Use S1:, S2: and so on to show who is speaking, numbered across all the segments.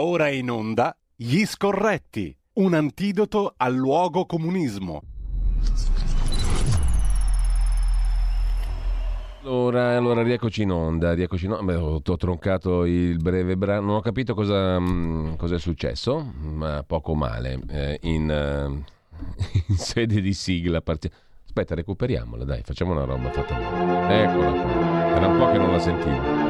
S1: Ora in onda Gli Scorretti, un antidoto al luogo comunismo.
S2: Allora, allora rieccoci in onda, rieccoci in onda. Beh, ho, ho troncato il breve brano, non ho capito cosa, mh, cosa è successo, ma poco male. Eh, in, eh, in, sede di sigla part... Aspetta, recuperiamola, dai, facciamo una roba fatta bene. Eccola qua, era un po' che non la sentivo.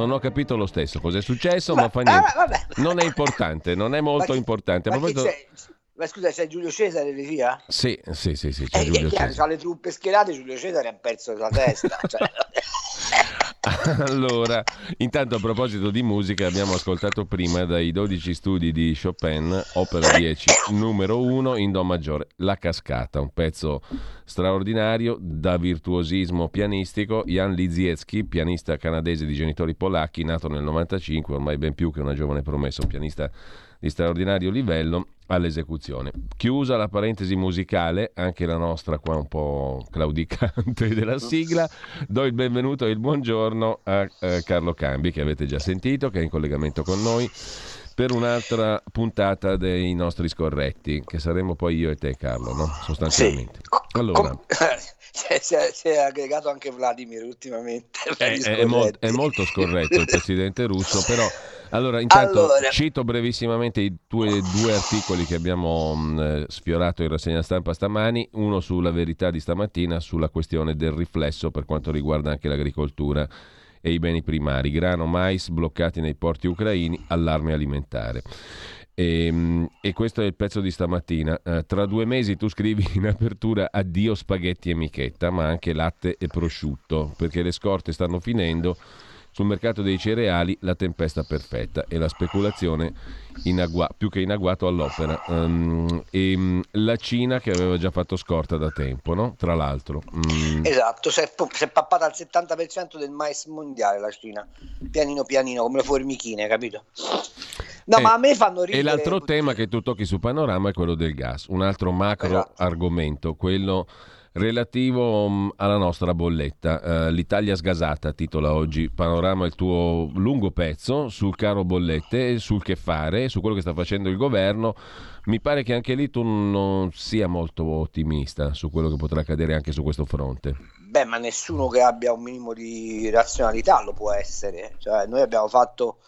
S2: Non ho capito lo stesso cosa è successo, ma, ma fa niente. Ah, non è importante, non è molto ma, importante.
S3: Ma, proposito... ma scusa, c'è Giulio Cesare regia?
S2: Sì, sì, sì, sì c'è
S3: eh,
S2: Giulio
S3: Cesare. C'ha le truppe schierate, Giulio Cesare ha perso la testa. cioè...
S2: Allora, intanto a proposito di musica, abbiamo ascoltato prima dai 12 studi di Chopin, opera 10, numero 1 in Do maggiore, La Cascata, un pezzo straordinario da virtuosismo pianistico. Jan Liziecki, pianista canadese di genitori polacchi, nato nel 95, ormai ben più che una giovane promessa, un pianista di straordinario livello all'esecuzione. Chiusa la parentesi musicale, anche la nostra qua un po' claudicante della sigla, do il benvenuto e il buongiorno a eh, Carlo Cambi che avete già sentito, che è in collegamento con noi per un'altra puntata dei nostri scorretti, che saremo poi io e te Carlo, no? sostanzialmente.
S3: Allora, Com- si, è, si, è, aggregato anche Vladimir ultimamente.
S2: È, è, mo- è molto scorretto il presidente russo, però allora, intanto allora. cito brevissimamente i tuoi due articoli che abbiamo mh, sfiorato in rassegna stampa stamani, uno sulla verità di stamattina sulla questione del riflesso per quanto riguarda anche l'agricoltura e i beni primari, grano, mais bloccati nei porti ucraini, allarme alimentare. E, ehm, e, questo è il pezzo di stamattina. Uh, tra due mesi tu scrivi in apertura addio spaghetti e michetta, ma anche latte e prosciutto, perché le scorte stanno finendo sul mercato dei cereali la tempesta perfetta e la speculazione in agua, più che in agguato all'opera. Um, e um, la Cina che aveva già fatto scorta da tempo, no? tra l'altro.
S3: Um... Esatto, si è, si è pappata al 70% del mais mondiale la Cina, pianino pianino, come le formichine, capito? No,
S2: eh,
S3: ma a me fanno ridere.
S2: E l'altro tema che tu tocchi su Panorama è quello del gas, un altro macro esatto. argomento, quello relativo um, alla nostra bolletta. Uh, L'Italia sgasata titola oggi Panorama il tuo lungo pezzo sul caro bollette, sul che fare, su quello che sta facendo il governo. Mi pare che anche lì tu non sia molto ottimista su quello che potrà accadere anche su questo fronte.
S3: Beh, ma nessuno che abbia un minimo di razionalità lo può essere. Cioè, noi abbiamo fatto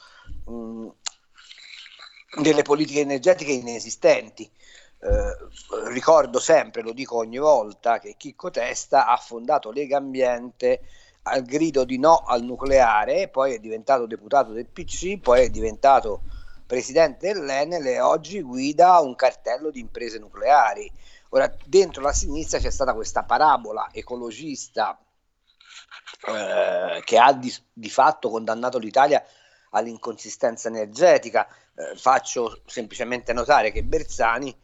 S3: delle politiche energetiche inesistenti eh, ricordo sempre, lo dico ogni volta, che Chicco Testa ha fondato Lega Ambiente al grido di no al nucleare, poi è diventato deputato del PC, poi è diventato presidente dell'Enel e oggi guida un cartello di imprese nucleari. Ora, dentro la sinistra c'è stata questa parabola ecologista eh, che ha di, di, fatto condannato l'Italia all'inconsistenza energetica. Eh, faccio semplicemente notare che Bersani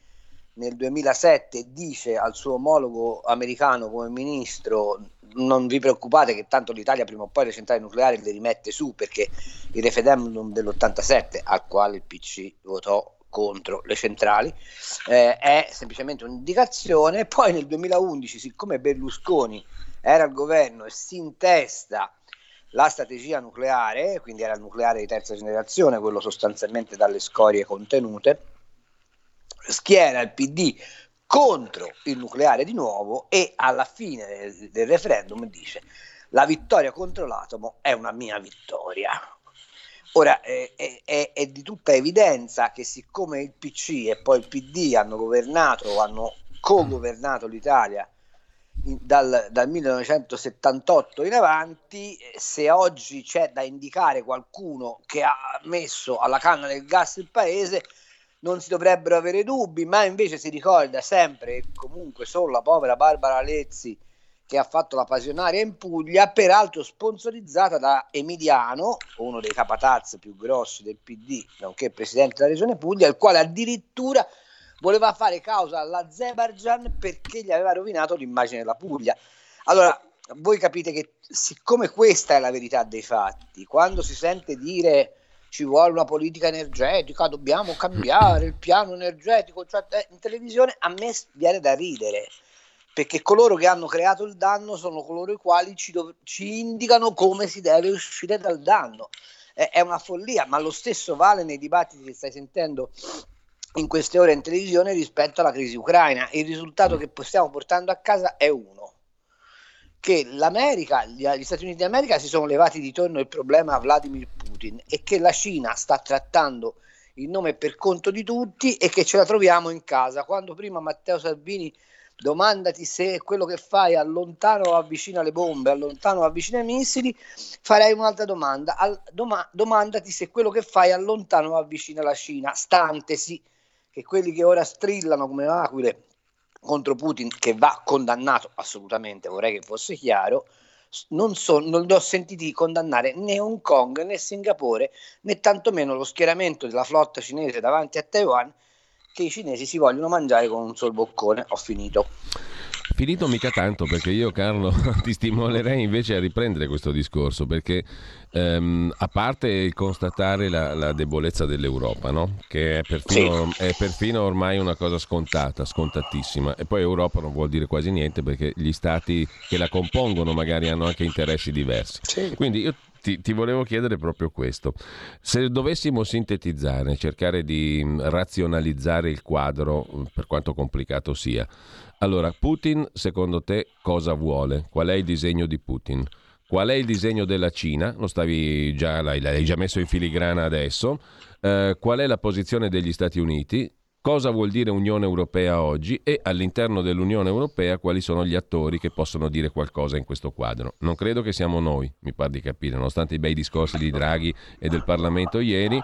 S3: nel 2007 dice al suo omologo americano come ministro non vi preoccupate che tanto l'Italia prima o poi le centrali nucleari le rimette su perché il referendum dell'87 al quale il PC votò contro le centrali eh, è semplicemente un'indicazione. Poi nel 2011 siccome Berlusconi era al governo e si intesta la strategia nucleare quindi era il nucleare di terza generazione quello sostanzialmente dalle scorie contenute schiera il PD contro il nucleare di nuovo e alla fine del, del referendum dice la vittoria contro l'atomo è una mia vittoria. Ora è, è, è, di tutta evidenza che siccome il PC e poi il PD hanno governato, hanno co-governato l'Italia dal, dal 1978 in avanti, se oggi c'è da indicare qualcuno che ha messo alla canna del gas il paese, non si dovrebbero avere dubbi, ma invece si ricorda sempre comunque solo la povera Barbara Lezzi che ha fatto la passionaria in Puglia, peraltro sponsorizzata da Emiliano, uno dei capataz più grossi del PD, nonché presidente della regione Puglia, il quale addirittura voleva fare causa all'Azerbaijan perché gli aveva rovinato l'immagine della Puglia. Allora, voi capite che siccome questa è la verità dei fatti, quando si sente dire ci vuole una politica energetica, dobbiamo cambiare il piano energetico, cioè, eh, in televisione a me viene da ridere, perché coloro che hanno creato il danno sono coloro i quali ci, dov- ci indicano come si deve uscire dal danno. È, è una follia, ma lo stesso vale nei dibattiti che stai sentendo in queste ore in televisione rispetto alla crisi ucraina. Il risultato che stiamo portando a casa è uno che l'America, gli Stati Uniti d'America si sono levati di torno il problema a Vladimir Putin e che la Cina sta trattando il nome per conto di tutti e che ce la troviamo in casa. Quando prima Matteo Salvini domandati se quello che fai allontano o avvicina le bombe, allontano o avvicina i missili, farei un'altra domanda. Al, doma, domandati se quello che fai allontano o avvicina la Cina, stantesi che quelli che ora strillano come aquile contro Putin, che va condannato assolutamente, vorrei che fosse chiaro, non, so, non li ho sentiti condannare né Hong Kong né Singapore né tantomeno lo schieramento della flotta cinese davanti a Taiwan che i cinesi si vogliono mangiare con un sol boccone. Ho finito.
S2: Finito mica tanto perché io Carlo ti stimolerei invece a riprendere questo discorso perché ehm, a parte il constatare la, la debolezza dell'Europa no? che è perfino, sì. è perfino, ormai una cosa scontata, scontatissima e poi Europa non vuol dire quasi niente perché gli stati che la compongono magari hanno anche interessi diversi sì. quindi io ti, ti, volevo chiedere proprio questo. Se dovessimo sintetizzare, cercare di razionalizzare il quadro, per quanto complicato sia, allora, Putin, secondo te, cosa vuole? Qual è il disegno di Putin? Qual è il disegno della Cina? Lo stavi già, l'hai, l'hai già messo in filigrana adesso. Eh, qual è la posizione degli Stati Uniti? Cosa vuol dire Unione Europea oggi e all'interno dell'Unione Europea quali sono gli attori che possono dire qualcosa in questo quadro. Non credo che siamo noi, mi pare di capire, nonostante i bei discorsi di Draghi e del Parlamento ieri,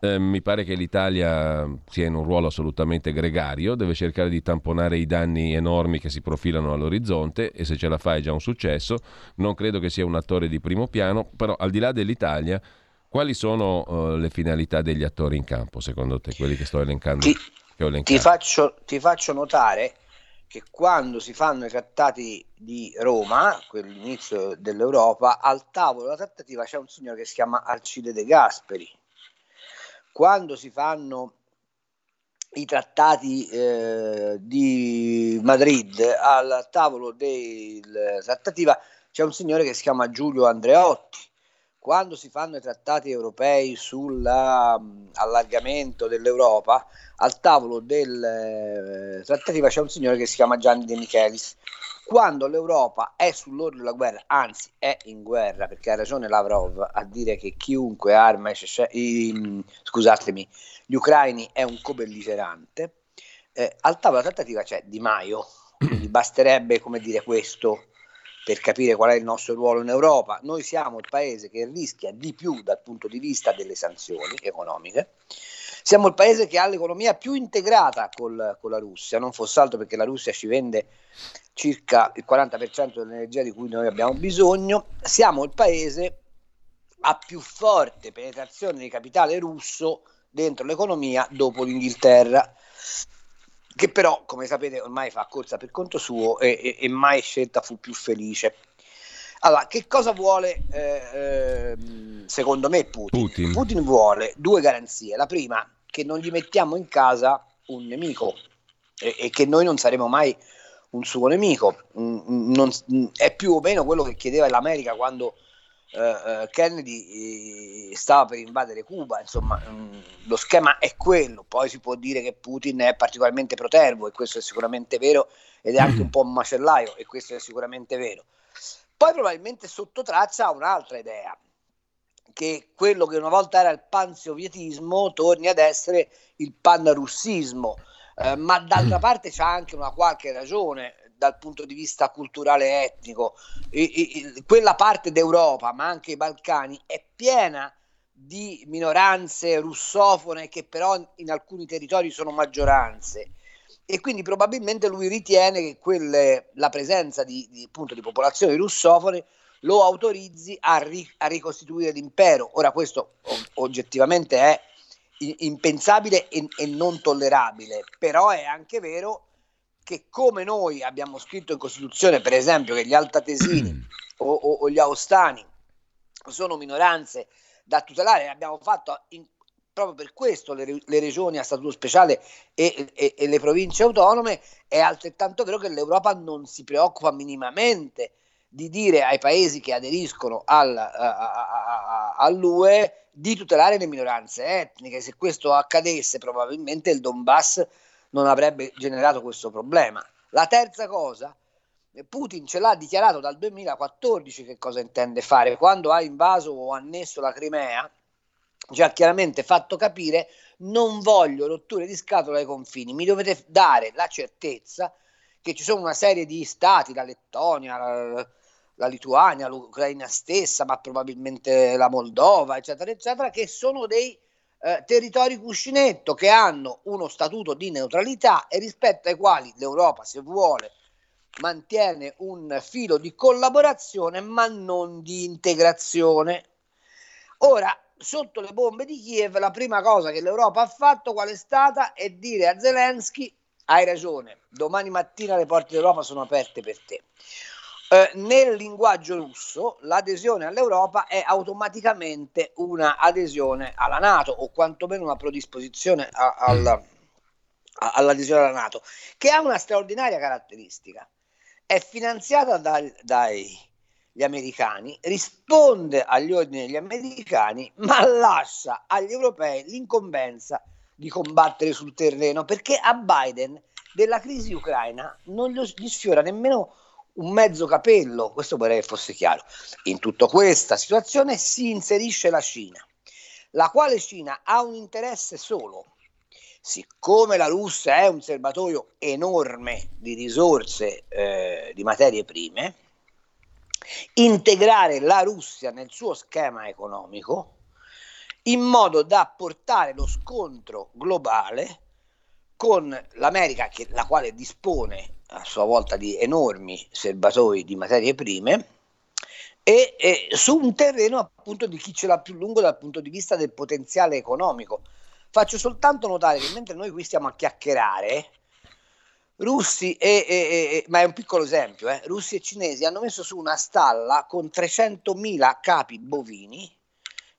S2: eh, mi pare che l'Italia sia in un ruolo assolutamente gregario, deve cercare di tamponare i danni enormi che si profilano all'orizzonte e se ce la fa è già un successo. Non credo che sia un attore di primo piano, però al di là dell'Italia quali sono uh, le finalità degli attori in campo, secondo te, quelli che sto elencando?
S3: Ti, ti faccio, ti faccio notare che quando si fanno i trattati di Roma, quell'inizio dell'Europa, al tavolo della trattativa c'è un signore che si chiama Alcide De Gasperi. Quando si fanno i trattati eh, di Madrid al tavolo della trattativa c'è un signore che si chiama Giulio Andreotti quando si fanno i trattati europei sull'allargamento um, dell'Europa, al tavolo del eh, trattativa c'è un signore che si chiama Gianni De Michelis. Quando l'Europa è sull'orlo della guerra, anzi è in guerra, perché ha ragione Lavrov a dire che chiunque arma i, scusatemi, gli ucraini è un co-belligerante, eh, al tavolo della trattativa c'è Di Maio, quindi basterebbe come dire questo per capire qual è il nostro ruolo in Europa. Noi siamo il paese che rischia di più dal punto di vista delle sanzioni economiche. Siamo il paese che ha l'economia più integrata col, con la Russia, non fosse altro perché la Russia ci vende circa il 40% dell'energia di cui noi abbiamo bisogno. Siamo il paese a più forte penetrazione di capitale russo dentro l'economia dopo l'Inghilterra che però, come sapete, ormai fa corsa per conto suo e, e, e mai scelta fu più felice. Allora, che cosa vuole eh, eh, secondo me Putin? Putin? Putin? vuole due garanzie. La prima, che non gli mettiamo in casa un nemico e, e che noi non saremo mai un suo nemico. Mm, mm non, mm, è più o meno quello che chiedeva l'America quando uh, Kennedy eh, stava per invadere Cuba, insomma mm, lo schema è quello, poi si può dire che Putin è particolarmente protervo e questo è sicuramente vero ed è anche un po' un macellaio e questo è sicuramente vero. Poi probabilmente sotto traccia ha un'altra idea, che quello che una volta era il panzovietismo torni ad essere il panrussismo, eh, ma d'altra parte c'è anche una qualche ragione, dal punto di vista culturale etnico, e, e, quella parte d'Europa, ma anche i Balcani, è piena di minoranze russofone che però in alcuni territori sono maggioranze e quindi probabilmente lui ritiene che quelle, la presenza di, di, appunto, di popolazioni russofone lo autorizzi a, ri, a ricostituire l'impero. Ora questo oggettivamente è impensabile e, e, non tollerabile, però è anche vero che come noi abbiamo scritto in Costituzione, per esempio, che gli altatesini o, o, o gli austani sono minoranze da tutelare, abbiamo fatto in, proprio per questo le, le, regioni a statuto speciale e, e, e, le province autonome, è altrettanto vero che l'Europa non si preoccupa minimamente di dire ai paesi che aderiscono al, a, a, a, all'UE di tutelare le minoranze etniche. Se questo accadesse, probabilmente il Donbass non avrebbe generato questo problema. La terza cosa, Putin ce l'ha dichiarato dal 2014 che cosa intende fare. Quando ha invaso o annesso la Crimea, ci ha chiaramente fatto capire non voglio rotture di scatola ai confini, mi dovete dare la certezza che ci sono una serie di stati, la Lettonia, la, la Lituania, l'Ucraina stessa, ma probabilmente la Moldova, eccetera, eccetera, che sono dei eh, territori cuscinetto che hanno uno statuto di neutralità e rispetto ai quali l'Europa, se vuole, mantiene un filo di collaborazione ma non di integrazione. Ora, sotto le bombe di Kiev, la prima cosa che l'Europa ha fatto qual è stata? È dire a Zelensky hai ragione, domani mattina le porte d'Europa sono aperte per te. Eh, nel linguaggio russo l'adesione all'Europa è automaticamente una adesione alla Nato o quantomeno una predisposizione a, alla, a, all'adesione alla Nato, che ha una straordinaria caratteristica. È finanziata dal, dagli americani, risponde agli ordini degli americani, ma lascia agli europei l'incombenza di combattere sul terreno, perché a Biden della crisi ucraina non gli sfiora nemmeno un mezzo capello, questo vorrei che fosse chiaro. In tutta questa situazione si inserisce la Cina, la quale Cina ha un interesse solo. Siccome la Russia è un serbatoio enorme di risorse eh, di materie prime, integrare la Russia nel suo schema economico in modo da portare lo scontro globale con l'America, che, la quale dispone a sua volta di enormi serbatoi di materie prime e, e, su un terreno appunto di chi ce l'ha più lungo dal punto di vista del potenziale economico. Faccio soltanto notare che mentre noi qui stiamo a chiacchierare, russi e, e, e ma è un piccolo esempio, eh, russi e cinesi hanno messo su una stalla con 300.000 capi bovini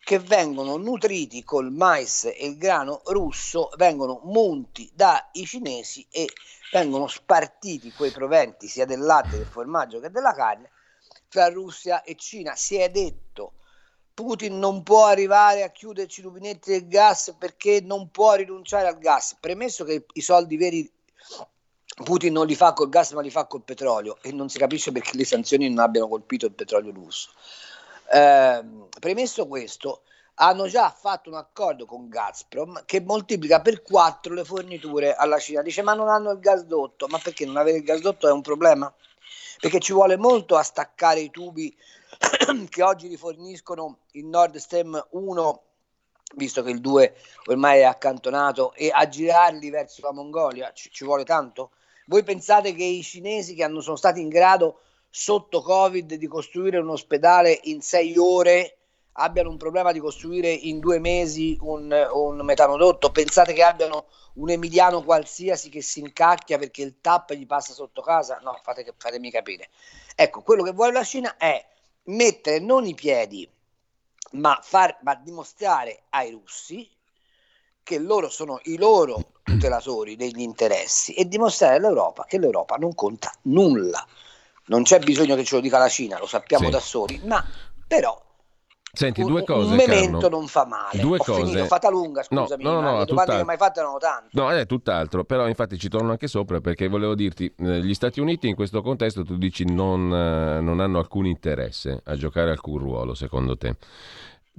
S3: che vengono nutriti col mais e il grano russo, vengono munti dai cinesi e vengono spartiti quei proventi sia del latte, del formaggio che della carne fra Russia e Cina. Si è detto Putin non può arrivare a chiuderci i rubinetti del gas perché non può rinunciare al gas, premesso che i soldi veri Putin non li fa col gas ma li fa col petrolio e non si capisce perché le sanzioni non abbiano colpito il petrolio russo. Eh, premesso questo, hanno già fatto un accordo con Gazprom che moltiplica per 4 le forniture alla Cina. Dice ma non hanno il gasdotto, ma perché non avere il gasdotto è un problema? Perché ci vuole molto a staccare i tubi che oggi riforniscono il Nord Stream 1 visto che il 2 ormai è accantonato e a girarli verso la Mongolia ci, ci vuole tanto? Voi pensate che i cinesi che hanno, sono stati in grado sotto Covid di costruire un ospedale in sei ore abbiano un problema di costruire in due mesi un, un metanodotto, pensate che abbiano un emiliano qualsiasi che si incacchia perché il TAP gli passa sotto casa? No, fate, fatemi capire. Ecco, quello che vuole la Cina è mettere non i piedi, ma, far, ma dimostrare ai russi che loro sono i loro tutelatori degli interessi e dimostrare all'Europa che l'Europa non conta nulla. Non c'è bisogno che ce lo dica la Cina, lo sappiamo sì. da soli, ma però
S2: Senti, due cose.
S3: Un memento Carlo. non fa male.
S2: Due Ho cose.
S3: Finito, fata lunga, scusami. No, no, no,
S2: no
S3: le domande che mai fatte erano tante.
S2: No, è tutt'altro. Però, infatti, ci torno anche sopra perché volevo dirti: eh, gli Stati Uniti in questo contesto tu dici non, eh, non hanno alcun interesse a giocare alcun ruolo, secondo te.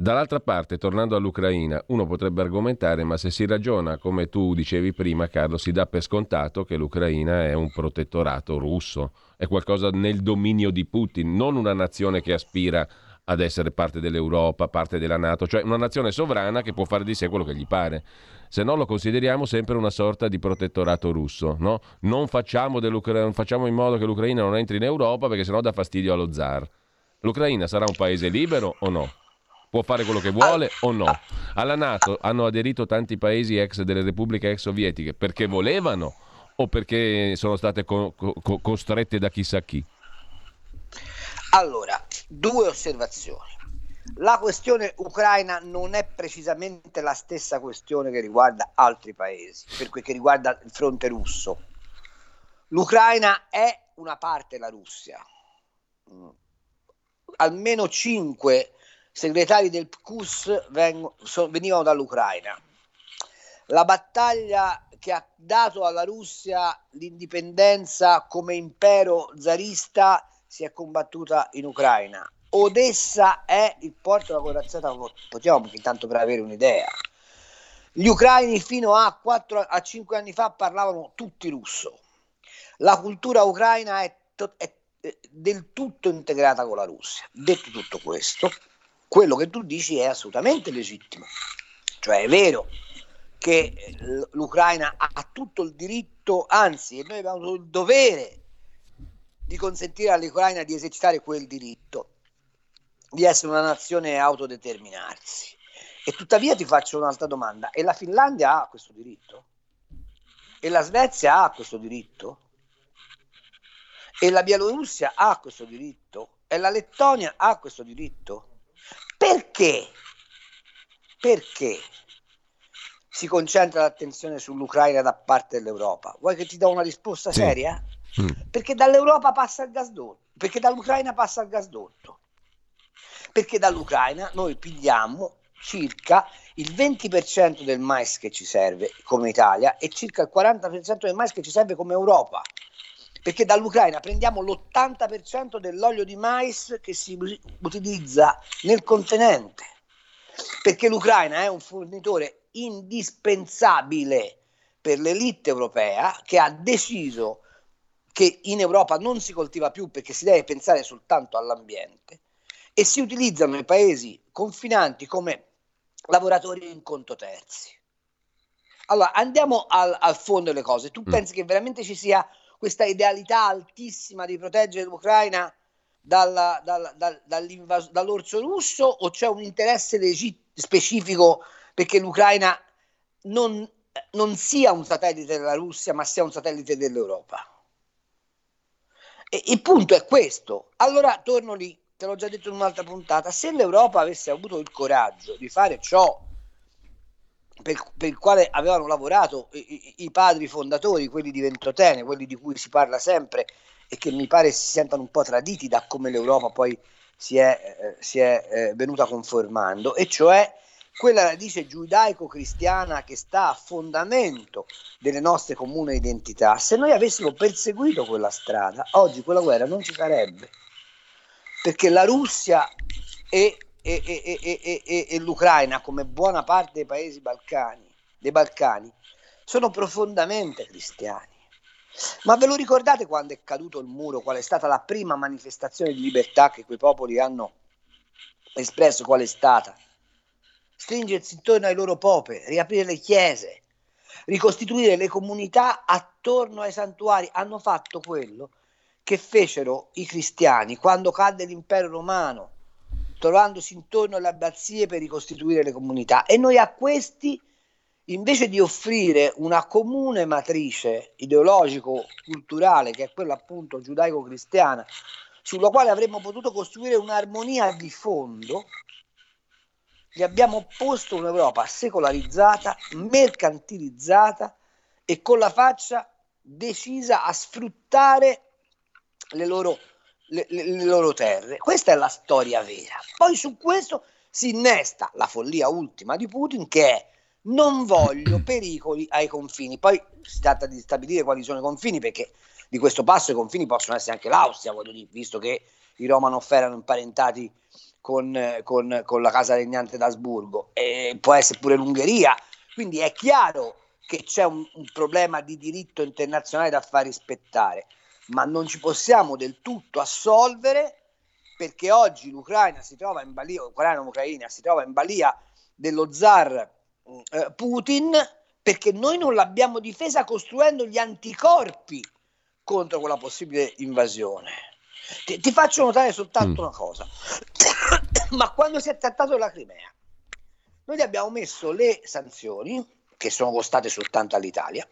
S2: Dall'altra parte, tornando all'Ucraina, uno potrebbe argomentare, ma se si ragiona come tu dicevi prima, Carlo, si dà per scontato che l'Ucraina è un protettorato russo, è qualcosa nel dominio di Putin, non una nazione che aspira ad essere parte dell'Europa, parte della Nato, cioè una nazione sovrana che può fare di sé quello che gli pare. Se no lo consideriamo sempre una sorta di protettorato russo, no? Non facciamo, facciamo in modo che l'Ucraina non entri in Europa perché sennò dà fastidio allo zar. L'Ucraina sarà un paese libero o no? Può fare quello che vuole o no? Alla Nato hanno aderito tanti paesi ex delle repubbliche ex sovietiche perché volevano o perché sono state co- co- costrette da chissà chi?
S3: Allora, due osservazioni. la questione ucraina non è precisamente la stessa questione che riguarda altri paesi, per quel che riguarda il fronte russo. L'Ucraina è una parte della Russia. Mm. Almeno cinque segretari del PQS venivano dall'Ucraina. La battaglia che ha dato alla Russia l'indipendenza come impero zarista si è combattuta in Ucraina. Odessa è il porto della corazzata Potiamo intanto per avere un'idea. Gli ucraini fino a, 4, a 5 anni fa parlavano tutti russo. La cultura ucraina è, to- è del tutto integrata con la Russia. Detto tutto questo, quello che tu dici è assolutamente legittimo. Cioè è vero che l'Ucraina ha tutto il diritto, anzi noi abbiamo il dovere di consentire all'Ucraina di esercitare quel diritto, di essere una nazione autodeterminarsi. E tuttavia ti faccio un'altra domanda, e la Finlandia ha questo diritto? E la Svezia ha questo diritto? E la Bielorussia ha questo diritto? E la Lettonia ha questo diritto? Perché? Perché si concentra l'attenzione sull'Ucraina da parte dell'Europa? Vuoi che ti do una risposta sì. seria? Mm. Perché dall'Europa passa il gasdotto, perché dall'Ucraina passa il gasdotto. Perché dall'Ucraina noi pigliamo circa il 20% del mais che ci serve come Italia e circa il 40% del mais che ci serve come Europa. Perché dall'Ucraina prendiamo l'80% dell'olio di mais che si utilizza nel continente. Perché l'Ucraina è un fornitore indispensabile per l'elite europea che ha deciso che in Europa non si coltiva più perché si deve pensare soltanto all'ambiente e si utilizzano nei paesi confinanti come lavoratori in conto terzi. Allora andiamo al, al fondo delle cose. Tu mm. pensi che veramente ci sia questa idealità altissima di proteggere l'Ucraina dalla, dalla, dal, dall'orso russo o c'è un interesse legit- specifico perché l'Ucraina non, non sia un satellite della Russia ma sia un satellite dell'Europa? E il punto è questo. Allora torno lì, te l'ho già detto in un'altra puntata, se l'Europa avesse avuto il coraggio di fare ciò per, per il quale avevano lavorato i, i, padri fondatori, quelli di Ventotene, quelli di cui si parla sempre e che mi pare si sentano un po' traditi da come l'Europa poi si è, eh, si è eh, venuta conformando, e cioè quella radice giudaico-cristiana che sta a fondamento delle nostre comuni identità, se noi avessimo perseguito quella strada, oggi quella guerra non ci sarebbe. Perché la Russia e, e, e, e l'Ucraina, come buona parte dei paesi Balcani, dei Balcani, sono profondamente cristiani. Ma ve lo ricordate quando è caduto il muro? Qual è stata la prima manifestazione di libertà che quei popoli hanno espresso? Qual è stata? stringersi intorno ai loro popoli, riaprire le chiese, ricostituire le comunità attorno ai santuari. Hanno fatto quello che fecero i cristiani quando cadde l'impero romano, trovandosi intorno alle abbazie per ricostituire le comunità. E noi a questi, invece di offrire una comune matrice ideologico-culturale, che è quella appunto giudaico-cristiana, sulla quale avremmo potuto costruire un'armonia di fondo, gli abbiamo opposto un'Europa secolarizzata, mercantilizzata e con la faccia decisa a sfruttare le loro, le, le, loro terre. Questa è la storia vera. Poi su questo si innesta la follia ultima di Putin che è non voglio pericoli ai confini. Poi si tratta di stabilire quali sono i confini perché di questo passo i confini possono essere anche l'Austria, dire, visto che i Romanov erano imparentati con, con, con la casa regnante d'Asburgo, e può essere pure l'Ungheria, quindi è chiaro che c'è un, un problema di diritto internazionale da far rispettare, ma non ci possiamo del tutto assolvere perché oggi l'Ucraina si trova in balia, l'Ucraina Ucraina si trova in balia dello zar eh, Putin perché noi non l'abbiamo difesa costruendo gli anticorpi contro quella possibile invasione. Ti, ti faccio notare soltanto mm. una cosa, ma quando si è trattato della Crimea, noi abbiamo messo le sanzioni, che sono costate soltanto all'Italia,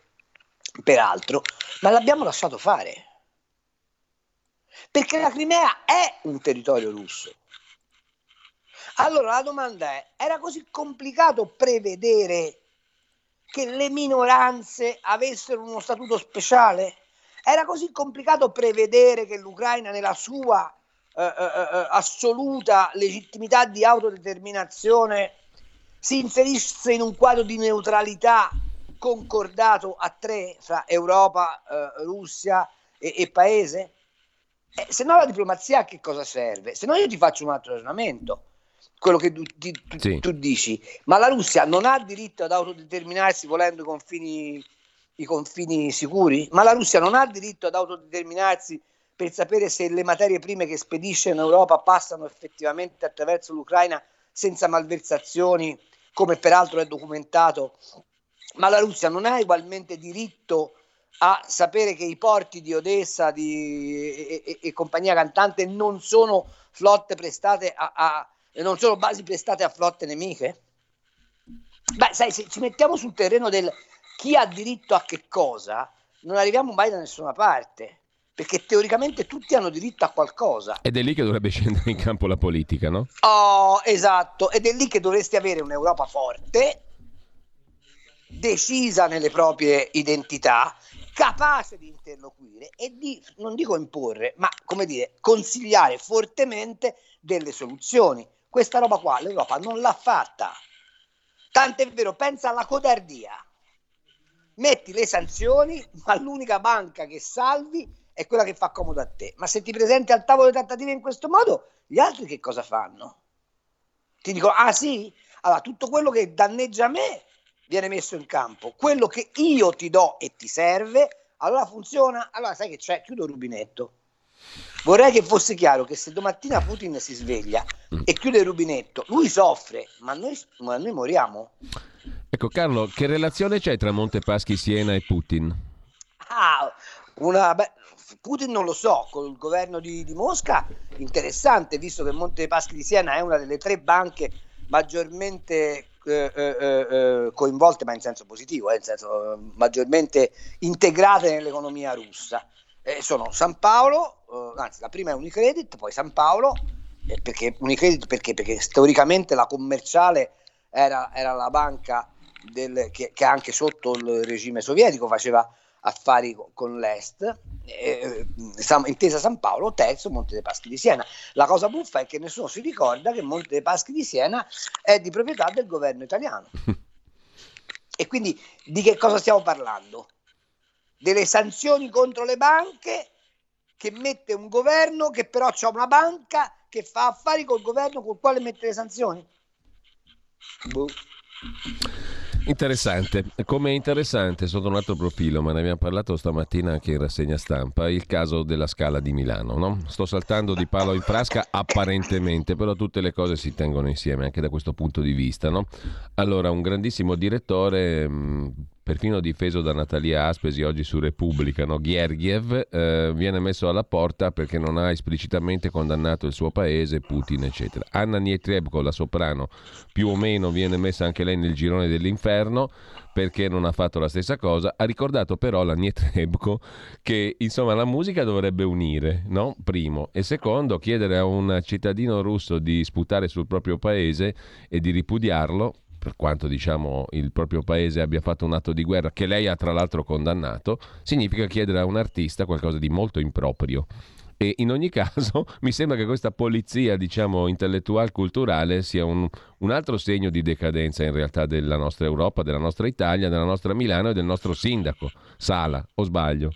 S3: peraltro, ma l'abbiamo lasciato fare. Perché la Crimea è un territorio russo. Allora la domanda è, era così complicato prevedere che le minoranze avessero uno statuto speciale? Era così complicato prevedere che l'Ucraina nella sua eh, eh, eh, assoluta legittimità di autodeterminazione si inserisse in un quadro di neutralità concordato a tre fra Europa, eh, Russia e, e Paese? Eh, se no la diplomazia a che cosa serve? Se no io ti faccio un altro ragionamento, quello che tu, ti, tu, sì. tu dici, ma la Russia non ha diritto ad autodeterminarsi volendo i confini, i confini sicuri? Ma la Russia non ha diritto ad autodeterminarsi per sapere se le materie prime che spedisce in Europa passano effettivamente attraverso l'Ucraina senza malversazioni, come peraltro è documentato. Ma la Russia non ha ugualmente diritto a sapere che i porti di Odessa di, e, e, e, compagnia cantante non sono flotte prestate a, a, non sono basi prestate a flotte nemiche? Beh, sai, se ci mettiamo sul terreno del chi ha diritto a che cosa, non arriviamo mai da nessuna parte perché teoricamente tutti hanno diritto a qualcosa.
S2: Ed è lì che dovrebbe scendere in campo la politica, no?
S3: Oh, esatto, ed è lì che dovresti avere un'Europa forte, decisa nelle proprie identità, capace di interloquire e di, non dico imporre, ma come dire, consigliare fortemente delle soluzioni. Questa roba qua l'Europa non l'ha fatta. Tant'è vero, pensa alla codardia. Metti le sanzioni, ma l'unica banca che salvi è quella che fa comodo a te. Ma se ti presenti al tavolo di trattative in questo modo, gli altri che cosa fanno? Ti dicono, ah sì? Allora, tutto quello che danneggia me viene messo in campo. Quello che io ti do e ti serve, allora funziona. Allora sai che c'è? Chiudo il rubinetto. Vorrei che fosse chiaro che se domattina Putin si sveglia mm. e chiude il rubinetto, lui soffre, ma noi, ma noi moriamo.
S2: Ecco Carlo, che relazione c'è tra Montepaschi Siena e Putin?
S3: Ah, una, beh, Putin non lo so, con il governo di, di Mosca interessante, visto che Monte Paschi di Siena è una delle tre banche maggiormente eh, eh, eh, coinvolte, ma in senso positivo, eh, in senso eh, maggiormente integrate nell'economia russa. sono San Paolo, eh, anzi la prima è Unicredit, poi San Paolo, perché Unicredit perché? Perché storicamente la commerciale era, era la banca del, che, che anche sotto il regime sovietico faceva affari con l'Est, eh, intesa San Paolo, terzo Monte dei Paschi di Siena. La cosa buffa è che nessuno si ricorda che Monte dei Paschi di Siena è di proprietà del governo italiano. e quindi di che cosa stiamo parlando? Delle sanzioni contro le banche che mette un governo che però ha una banca che fa affari col governo col quale mette le sanzioni?
S2: Boh. Interessante, come interessante sotto un altro profilo, ma ne abbiamo parlato stamattina anche in rassegna stampa, il caso della Scala di Milano. No? Sto saltando di palo in frasca apparentemente, però tutte le cose si tengono insieme anche da questo punto di vista. No? Allora, un grandissimo direttore mh, perfino difeso da Natalia Aspesi oggi su Repubblica, no? Ghergiev eh, viene messo alla porta perché non ha esplicitamente condannato il suo paese, Putin, eccetera. Anna Nietrebko, la soprano, più o meno viene messa anche lei nel girone dell'inferno perché non ha fatto la stessa cosa. Ha ricordato però la Nietrebko che insomma la musica dovrebbe unire, no? Primo. E secondo, chiedere a un cittadino russo di sputare sul proprio paese e di ripudiarlo per quanto diciamo il proprio paese abbia fatto un atto di guerra che lei ha tra l'altro condannato, significa chiedere a un artista qualcosa di molto improprio. E in ogni caso mi sembra che questa polizia, diciamo, intellettual culturale sia un, un, altro segno di decadenza in realtà della nostra Europa, della nostra Italia, della nostra Milano e del nostro sindaco, Sala, o sbaglio?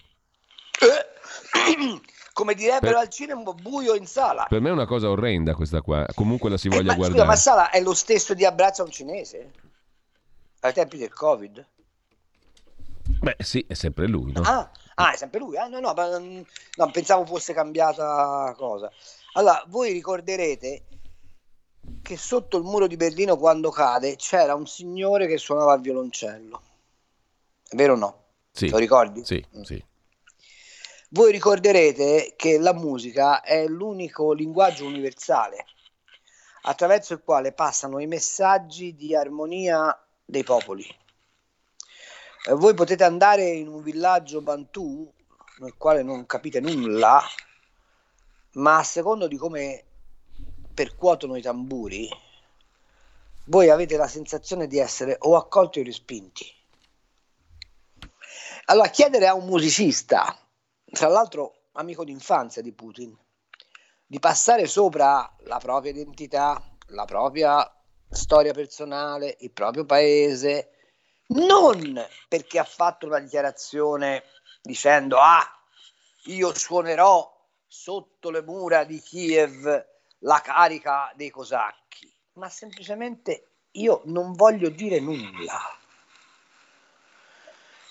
S3: Eh, come direbbero per... al cinema, buio in sala.
S2: Per me è una cosa orrenda questa qua, comunque la si voglia eh, ma, guardare.
S3: Scusa, ma Sala è lo stesso di Abbraccia un cinese? Ai tempi del Covid?
S2: Beh sì, è sempre lui, no?
S3: Ah, ah è sempre lui? Ah, no, no, ma, no, pensavo fosse cambiata cosa. Allora, voi ricorderete che sotto il muro di Berlino quando cade c'era un signore che suonava il violoncello. È vero o no?
S2: Sì.
S3: Lo ricordi?
S2: Sì, mm. sì.
S3: Voi ricorderete che la musica è l'unico linguaggio universale attraverso il quale passano i messaggi di armonia dei popoli. Eh, voi potete andare in un villaggio Bantu nel quale non capite nulla, ma a secondo di come percuotono i tamburi, voi avete la sensazione di essere o accolti o respinti. Allora, chiedere a un musicista, tra l'altro amico d'infanzia di Putin, di passare sopra la propria identità, la propria storia personale, il proprio paese, non perché ha fatto una dichiarazione dicendo ah, io suonerò sotto le mura di Kiev la carica dei cosacchi, ma semplicemente io non voglio dire nulla.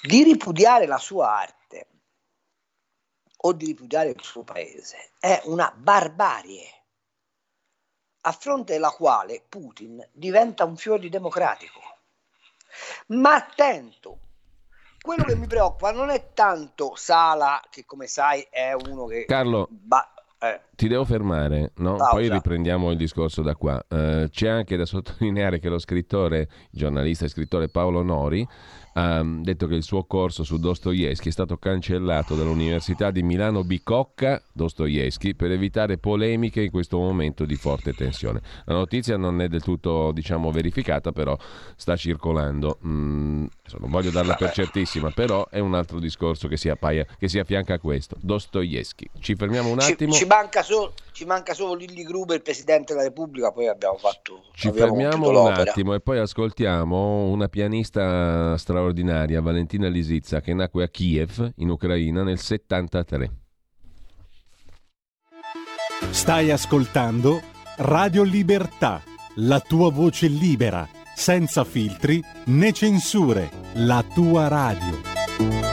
S3: Di ripudiare la sua arte o di ripudiare il suo paese è una barbarie a fronte della quale Putin diventa un fiore democratico. Ma attento, quello che mi preoccupa non è tanto Sala, che come sai è uno che...
S2: Carlo, ba- eh. Ti devo fermare, no? poi riprendiamo il discorso da qua. Uh, c'è anche da sottolineare che lo scrittore, giornalista e scrittore Paolo Nori ha detto che il suo corso su Dostoevsky è stato cancellato dall'Università di Milano Bicocca Dostoevsky per evitare polemiche in questo momento di forte tensione. La notizia non è del tutto diciamo, verificata, però sta circolando. Mm, non voglio darla per certissima, però è un altro discorso che si, appaia, che si affianca a questo. Dostoevsky. Ci fermiamo un attimo.
S3: Ci, ci, manca, solo, ci manca solo Lilli Gruber, il Presidente della Repubblica, poi abbiamo fatto...
S2: Ci fermiamo un l'opera. attimo e poi ascoltiamo una pianista straordinaria straordinaria Valentina Lisizza che nacque a Kiev, in Ucraina, nel 73.
S1: Stai ascoltando Radio Libertà, la tua voce libera, senza filtri né censure, la tua radio.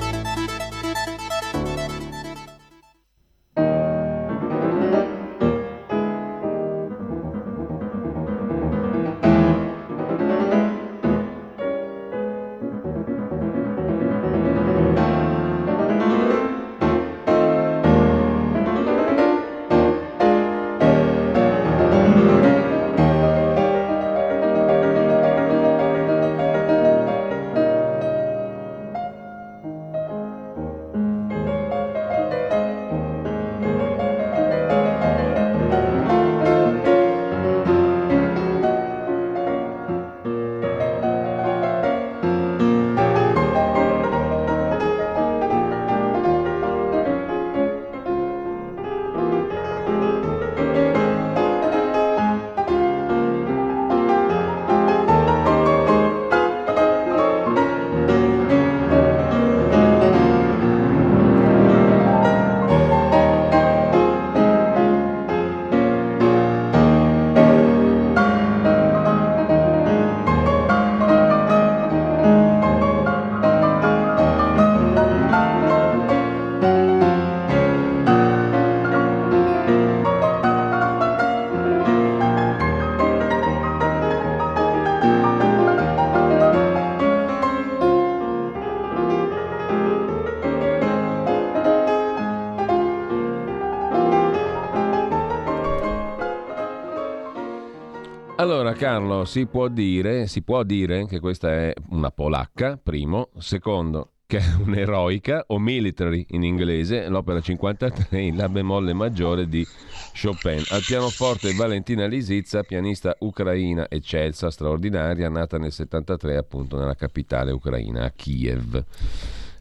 S2: Carlo, si può, dire, si può dire che questa è una polacca, primo. Secondo, che è un'eroica o military in inglese, l'opera 53 in La bemolle maggiore di Chopin. Al pianoforte Valentina Lisizza, pianista ucraina eccelsa, straordinaria, nata nel 73 appunto nella capitale ucraina, a Kiev.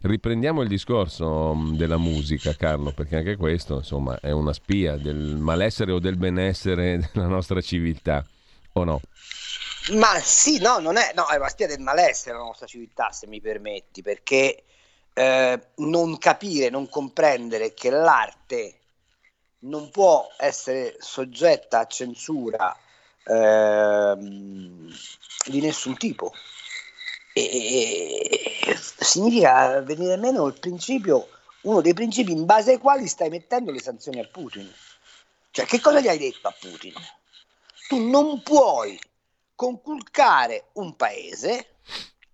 S2: Riprendiamo il discorso mm, della musica, Carlo, perché anche questo, insomma, è una spia del malessere o del benessere della nostra civiltà o no?
S3: Ma sì, no, non è, no, è una spia del malessere la nostra civiltà, se mi permetti, perché eh, non capire, non comprendere che l'arte non può essere soggetta a censura eh, di nessun tipo. E, e, significa venire meno il principio, uno dei principi in base ai quali stai mettendo le sanzioni a Putin. Cioè, che cosa gli hai detto a Putin? Tu non puoi conculcare un paese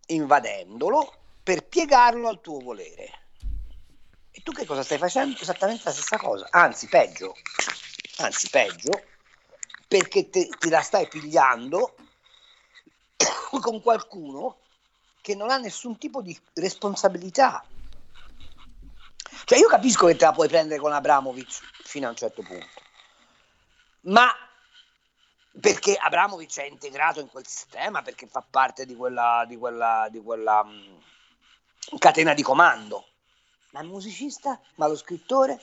S3: invadendolo per piegarlo al tuo volere. E tu che cosa stai facendo? Esattamente la stessa cosa, anzi peggio, anzi peggio, perché te, te la stai pigliando con qualcuno che non ha nessun tipo di responsabilità. Cioè io capisco che te la puoi prendere con Abramovic fino a un certo punto, ma perché Abramovic è integrato in quel sistema, perché fa parte di quella, di quella, di quella um, catena di comando. Ma il musicista? Ma lo scrittore?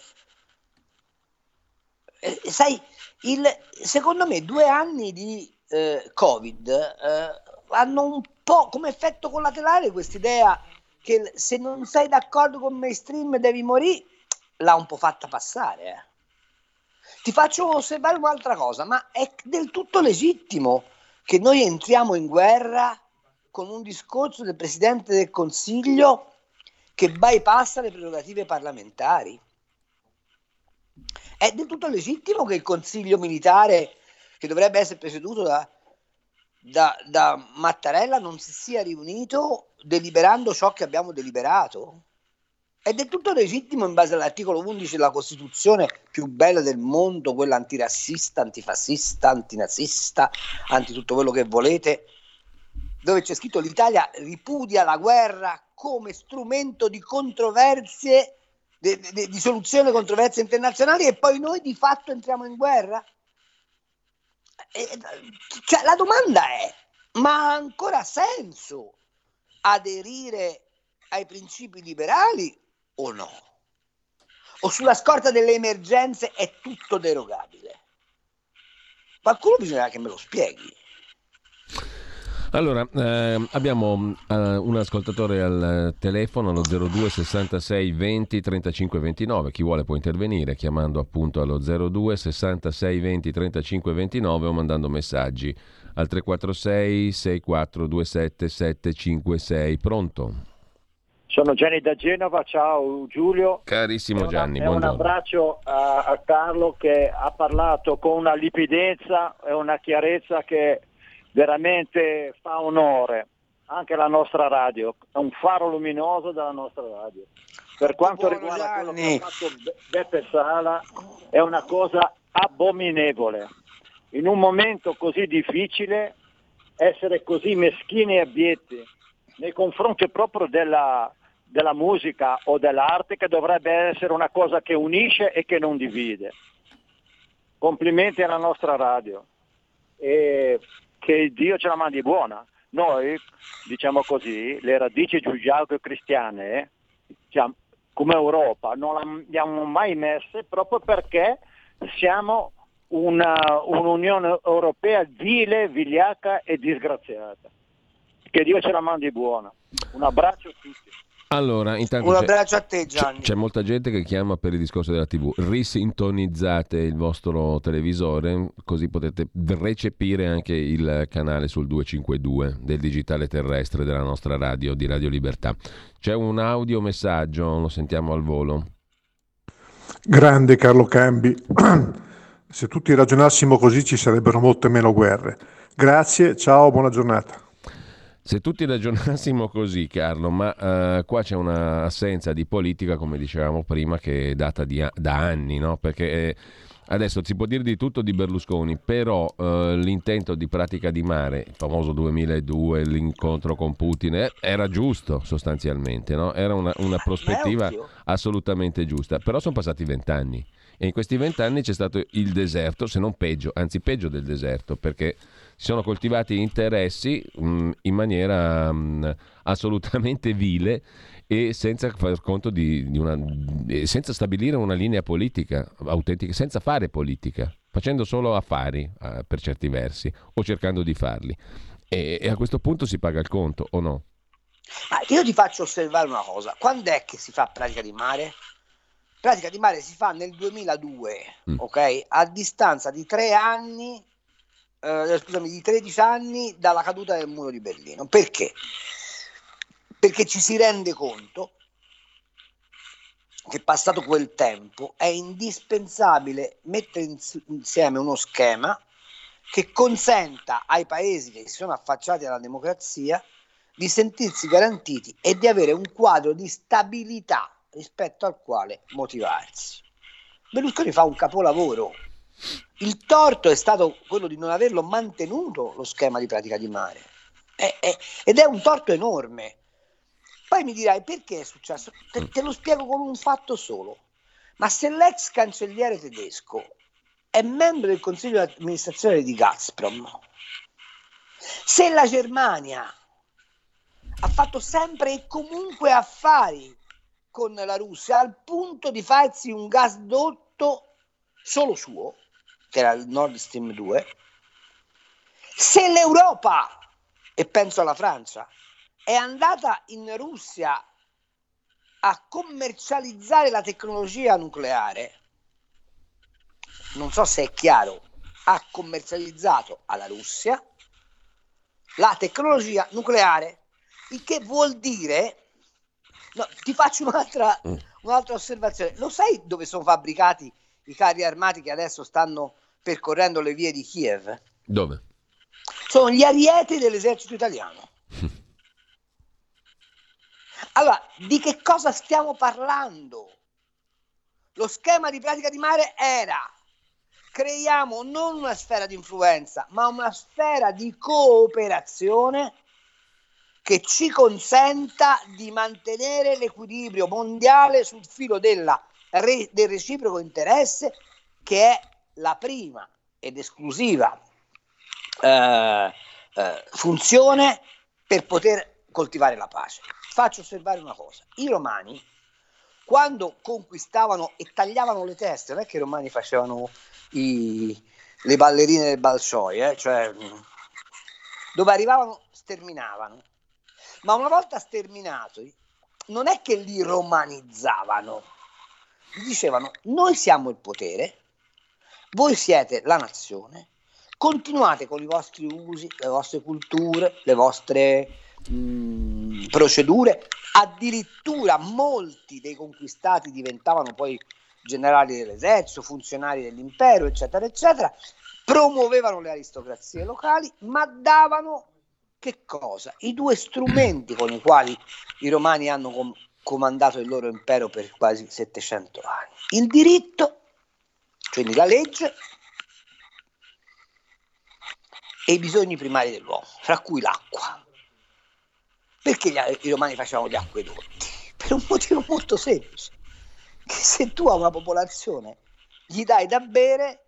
S3: Eh, sai, il, secondo me due anni di eh, Covid eh, hanno un po' come effetto collaterale quest'idea che se non sei d'accordo con mainstream devi morire, l'ha un po' fatta passare. Ti faccio osservare un'altra cosa, ma è del tutto legittimo che noi entriamo in guerra con un discorso del Presidente del Consiglio che bypassa le prerogative parlamentari. È del tutto legittimo che il Consiglio militare, che dovrebbe essere presieduto da, da, da Mattarella, non si sia riunito deliberando ciò che abbiamo deliberato? È del tutto legittimo in base all'articolo 11 della Costituzione più bella del mondo, quella antirassista, antifascista, antinazista, anti tutto quello che volete, dove c'è scritto l'Italia ripudia la guerra come strumento di controversie di, di, di soluzione controversie internazionali e poi noi di fatto entriamo in guerra? E, cioè, la domanda è, ma ha ancora senso aderire ai principi liberali o no? O sulla scorta delle emergenze è tutto derogabile? Qualcuno bisogna che me lo spieghi.
S2: Allora, eh, abbiamo eh, un ascoltatore al telefono allo 02 66 20 35 29. Chi vuole può intervenire chiamando appunto allo 02 66 20 35 29 o mandando messaggi al 346 6427 756. Pronto?
S4: Sono Gianni da Genova, ciao Giulio.
S2: Carissimo Gianni,
S4: una,
S2: buongiorno.
S4: Un abbraccio a, a Carlo che ha parlato con una lipidenza e una chiarezza che veramente fa onore anche alla nostra radio, è un faro luminoso della nostra radio. Per quanto
S3: Buono,
S4: riguarda
S3: Gianni.
S4: quello che ha fatto Beppe Sala, è una cosa abominevole. In un momento così difficile, essere così meschini e abietti nei confronti proprio della, della musica o dell'arte che dovrebbe essere una cosa che unisce e che non divide. Complimenti alla nostra radio. E che Dio ce la mandi buona. Noi, diciamo così, le radici giudaico-cristiane, diciamo, come Europa, non le abbiamo mai messe proprio perché siamo una, un'Unione Europea vile, vigliacca e disgraziata. Che Dio ce la mandi buona. Un abbraccio a tutti.
S2: Allora, intanto
S3: Un
S2: c'è-
S3: abbraccio a te
S2: C'è,
S3: Gianni.
S2: c'è molta gente che chiama per il discorso della TV. Risintonizzate il vostro televisore così potete recepire anche il canale sul 252 del digitale terrestre della nostra radio di Radio Libertà. C'è un audio messaggio, lo sentiamo al volo.
S5: Grande Carlo Cambi. Se tutti ragionassimo così ci sarebbero molte meno guerre. Grazie, ciao, buona giornata.
S2: Se tutti ragionassimo così, Carlo, ma eh, qua c'è un'assenza di politica, come dicevamo prima, che è data di da anni, no? Perché eh, adesso si può dire di tutto di Berlusconi, però eh, l'intento di pratica di mare, il famoso 2002, l'incontro con Putin, eh, era giusto sostanzialmente, no? Era una, una prospettiva assolutamente giusta. Però sono passati vent'anni e in questi vent'anni c'è stato il deserto, se non peggio, anzi peggio del deserto, perché si sono coltivati interessi mh, in maniera mh, assolutamente vile e senza far conto di, di una senza stabilire una linea politica autentica, senza fare politica, facendo solo affari eh, per certi versi o cercando di farli. E, e a questo punto si paga il conto o no?
S3: Ma io ti faccio osservare una cosa. Quando è che si fa pratica di mare? Pratica di mare si fa nel 2002,
S2: Mm.
S3: ok? A distanza di tre anni, eh, scusami, di 13 anni dalla caduta del muro di Berlino. Perché? Perché ci si rende conto che passato quel tempo è indispensabile mettere ins- insieme uno schema che consenta ai paesi che si sono affacciati alla democrazia di sentirsi garantiti e di avere un quadro di stabilità rispetto al quale motivarsi. Berlusconi fa un capolavoro. Il torto è stato quello di non averlo mantenuto lo schema di pratica di mare. È- è- ed è un torto enorme. Poi mi dirai perché è successo? Te, te lo spiego con un fatto solo. Ma se l'ex cancelliere tedesco è membro del consiglio di amministrazione di Gazprom. Se la Germania ha fatto sempre e comunque affari con la Russia al punto di farsi un gasdotto solo suo, che era il Nord Stream 2, se l'Europa, e penso alla Francia, è andata in Russia a commercializzare la tecnologia nucleare, non so se è chiaro, ha commercializzato alla Russia la tecnologia nucleare, il che vuol dire, no, ti faccio un'altra, mm. un'altra osservazione, lo sai dove sono fabbricati i carri armati che adesso stanno percorrendo le vie di Kiev?
S2: Dove?
S3: Sono gli arieti dell'esercito italiano. Allora, di che cosa stiamo parlando? Lo schema di pratica di mare era creiamo non una sfera di influenza, ma una sfera di cooperazione che ci consenta di mantenere l'equilibrio mondiale sul filo della, del reciproco interesse, che è la prima ed esclusiva eh, eh, funzione per poter coltivare la pace. Faccio osservare una cosa, i romani quando conquistavano e tagliavano le teste, non è che i romani facevano i, le ballerine del Balcioi, eh? cioè dove arrivavano sterminavano, ma una volta sterminati non è che li romanizzavano, gli dicevano noi siamo il potere, voi siete la nazione, continuate con i vostri usi, le vostre culture, le vostre mh, mm, procedure, addirittura molti dei conquistati diventavano poi generali dell'esercito, funzionari dell'impero, eccetera, eccetera, promuovevano le aristocrazie locali, ma davano che cosa? I due strumenti con i quali i romani hanno com- comandato il loro impero per quasi 700 anni. Il diritto, quindi la legge, e i bisogni primari dell'uomo, fra cui l'acqua. Perché gli, i romani facevano gli acquedotti? Per un motivo molto semplice, che se tu a una popolazione gli dai da bere,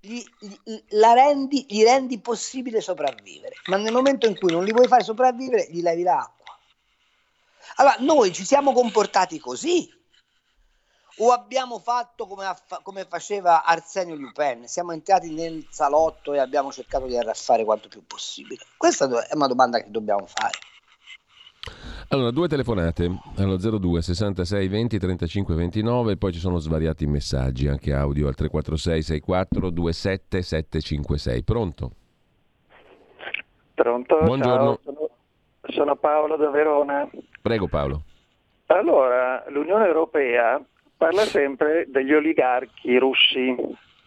S3: gli, gli, rendi, gli rendi possibile sopravvivere, ma nel momento in cui non li vuoi fare sopravvivere, gli levi l'acqua. Allora, noi ci siamo comportati così o abbiamo fatto come, come, faceva Arsenio Lupin, siamo entrati nel salotto e abbiamo cercato di arraffare quanto più possibile? Questa è una domanda che dobbiamo fare.
S2: Allora, due telefonate allo 02 66 20 35 29 poi ci sono svariati messaggi, anche audio al 346 64 27 756. Pronto?
S6: Pronto?
S2: Buongiorno.
S6: Ciao, sono Paolo da Verona.
S2: Prego Paolo.
S6: Allora, l'Unione Europea parla sempre degli oligarchi russi,